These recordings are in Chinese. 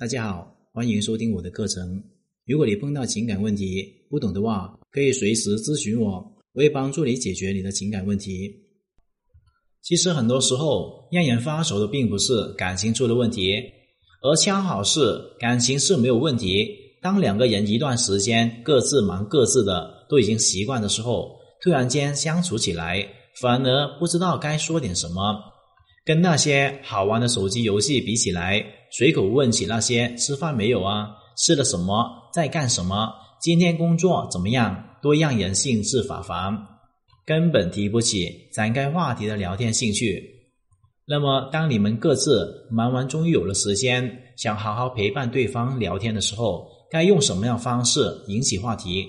大家好，欢迎收听我的课程。如果你碰到情感问题不懂的话，可以随时咨询我，我会帮助你解决你的情感问题。其实很多时候，让人发愁的并不是感情出了问题，而恰好是感情是没有问题。当两个人一段时间各自忙各自的，都已经习惯的时候，突然间相处起来，反而不知道该说点什么。跟那些好玩的手机游戏比起来，随口问起那些吃饭没有啊，吃了什么，在干什么，今天工作怎么样，都让人兴致乏烦，根本提不起展开话题的聊天兴趣。那么，当你们各自忙完，终于有了时间，想好好陪伴对方聊天的时候，该用什么样方式引起话题，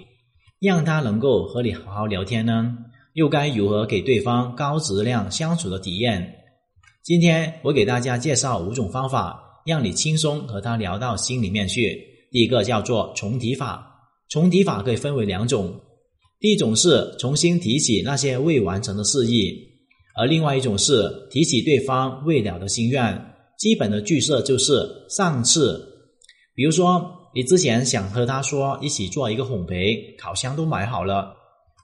让他能够和你好好聊天呢？又该如何给对方高质量相处的体验？今天我给大家介绍五种方法，让你轻松和他聊到心里面去。第一个叫做重提法，重提法可以分为两种，第一种是重新提起那些未完成的事宜，而另外一种是提起对方未了的心愿。基本的句式就是上次，比如说。你之前想和他说一起做一个烘焙，烤箱都买好了，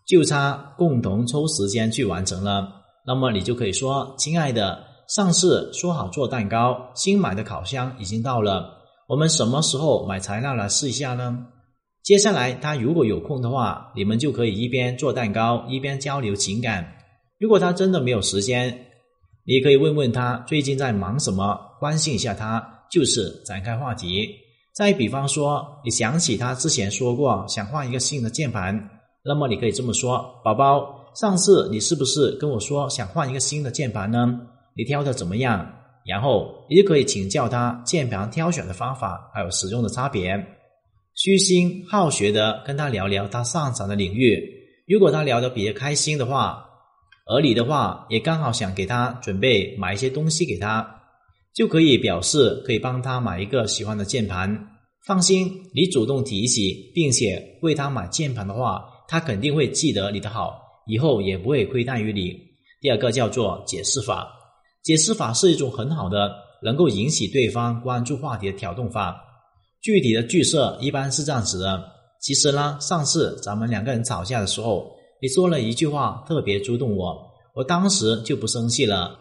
就差共同抽时间去完成了。那么你就可以说：“亲爱的，上次说好做蛋糕，新买的烤箱已经到了，我们什么时候买材料来试一下呢？”接下来他如果有空的话，你们就可以一边做蛋糕一边交流情感。如果他真的没有时间，你可以问问他最近在忙什么，关心一下他，就是展开话题。再比方说，你想起他之前说过想换一个新的键盘，那么你可以这么说：“宝宝，上次你是不是跟我说想换一个新的键盘呢？你挑的怎么样？”然后你就可以请教他键盘挑选的方法，还有使用的差别。虚心好学的跟他聊聊他擅长的领域。如果他聊得比较开心的话，而你的话也刚好想给他准备买一些东西给他。就可以表示可以帮他买一个喜欢的键盘。放心，你主动提起，并且为他买键盘的话，他肯定会记得你的好，以后也不会亏待于你。第二个叫做解释法，解释法是一种很好的能够引起对方关注话题的挑动法。具体的句式一般是这样子的：其实呢，上次咱们两个人吵架的时候，你说了一句话特别触动我，我当时就不生气了。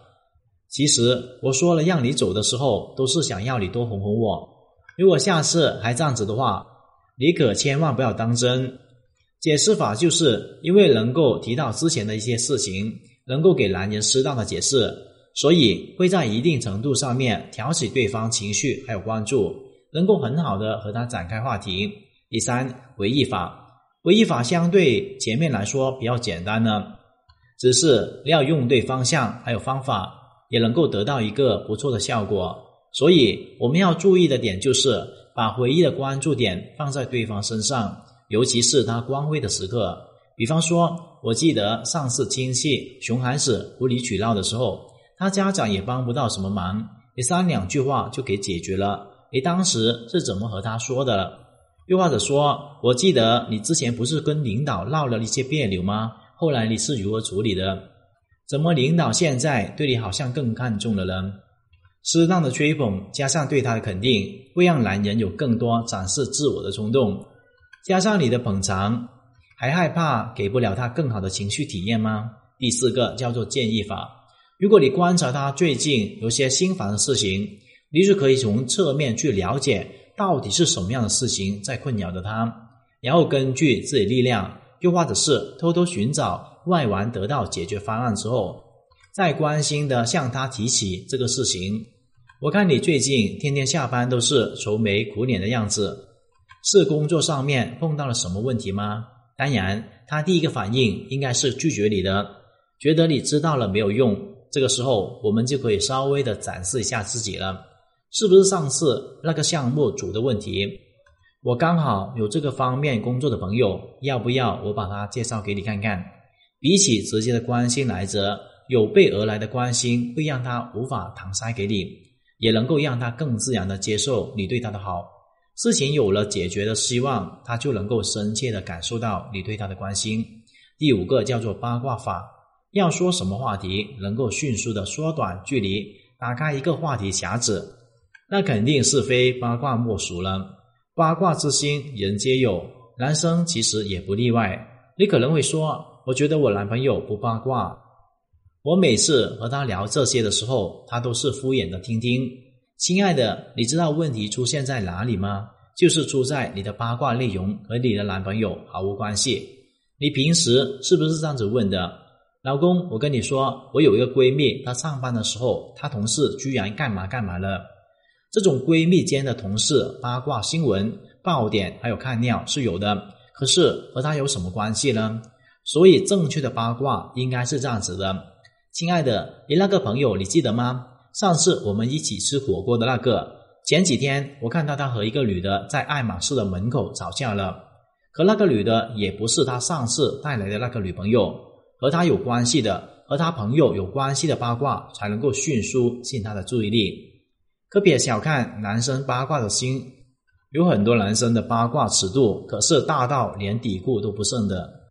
其实我说了让你走的时候，都是想要你多哄哄我。如果下次还这样子的话，你可千万不要当真。解释法就是因为能够提到之前的一些事情，能够给男人适当的解释，所以会在一定程度上面挑起对方情绪还有关注，能够很好的和他展开话题。第三，回忆法，回忆法相对前面来说比较简单呢，只是要用对方向还有方法。也能够得到一个不错的效果，所以我们要注意的点就是把回忆的关注点放在对方身上，尤其是他光辉的时刻。比方说，我记得上次亲戚熊孩子无理取闹的时候，他家长也帮不到什么忙，你三两句话就给解决了。你当时是怎么和他说的？又或者说，我记得你之前不是跟领导闹了一些别扭吗？后来你是如何处理的？怎么领导现在对你好像更看重了呢？适当的吹捧加上对他的肯定，会让男人有更多展示自我的冲动。加上你的捧场，还害怕给不了他更好的情绪体验吗？第四个叫做建议法。如果你观察他最近有些心烦的事情，你就可以从侧面去了解到底是什么样的事情在困扰着他，然后根据自己力量，又或者是偷偷寻找。外完得到解决方案之后，再关心的向他提起这个事情。我看你最近天天下班都是愁眉苦脸的样子，是工作上面碰到了什么问题吗？当然，他第一个反应应该是拒绝你的，觉得你知道了没有用。这个时候，我们就可以稍微的展示一下自己了，是不是上次那个项目组的问题？我刚好有这个方面工作的朋友，要不要我把他介绍给你看看？比起直接的关心来着，有备而来的关心会让他无法搪塞给你，也能够让他更自然的接受你对他的好。事情有了解决的希望，他就能够深切的感受到你对他的关心。第五个叫做八卦法，要说什么话题能够迅速的缩短距离，打开一个话题匣子。那肯定是非八卦莫属了。八卦之心，人皆有，男生其实也不例外。你可能会说，我觉得我男朋友不八卦。我每次和他聊这些的时候，他都是敷衍的听听。亲爱的，你知道问题出现在哪里吗？就是出在你的八卦内容和你的男朋友毫无关系。你平时是不是这样子问的？老公，我跟你说，我有一个闺蜜，她上班的时候，她同事居然干嘛干嘛了。这种闺蜜间的同事八卦新闻、爆点还有看尿是有的，可是和她有什么关系呢？所以正确的八卦应该是这样子的：亲爱的，你那个朋友你记得吗？上次我们一起吃火锅的那个。前几天我看到他和一个女的在爱马仕的门口吵架了，可那个女的也不是他上次带来的那个女朋友，和他有关系的、和他朋友有关系的八卦才能够迅速吸引他的注意力。可别小看男生八卦的心，有很多男生的八卦尺度可是大到连底裤都不剩的。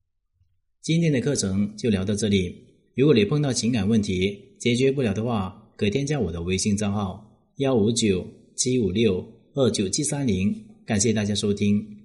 今天的课程就聊到这里，如果你碰到情感问题解决不了的话，可添加我的微信账号幺五九。七五六二九七三零，感谢大家收听。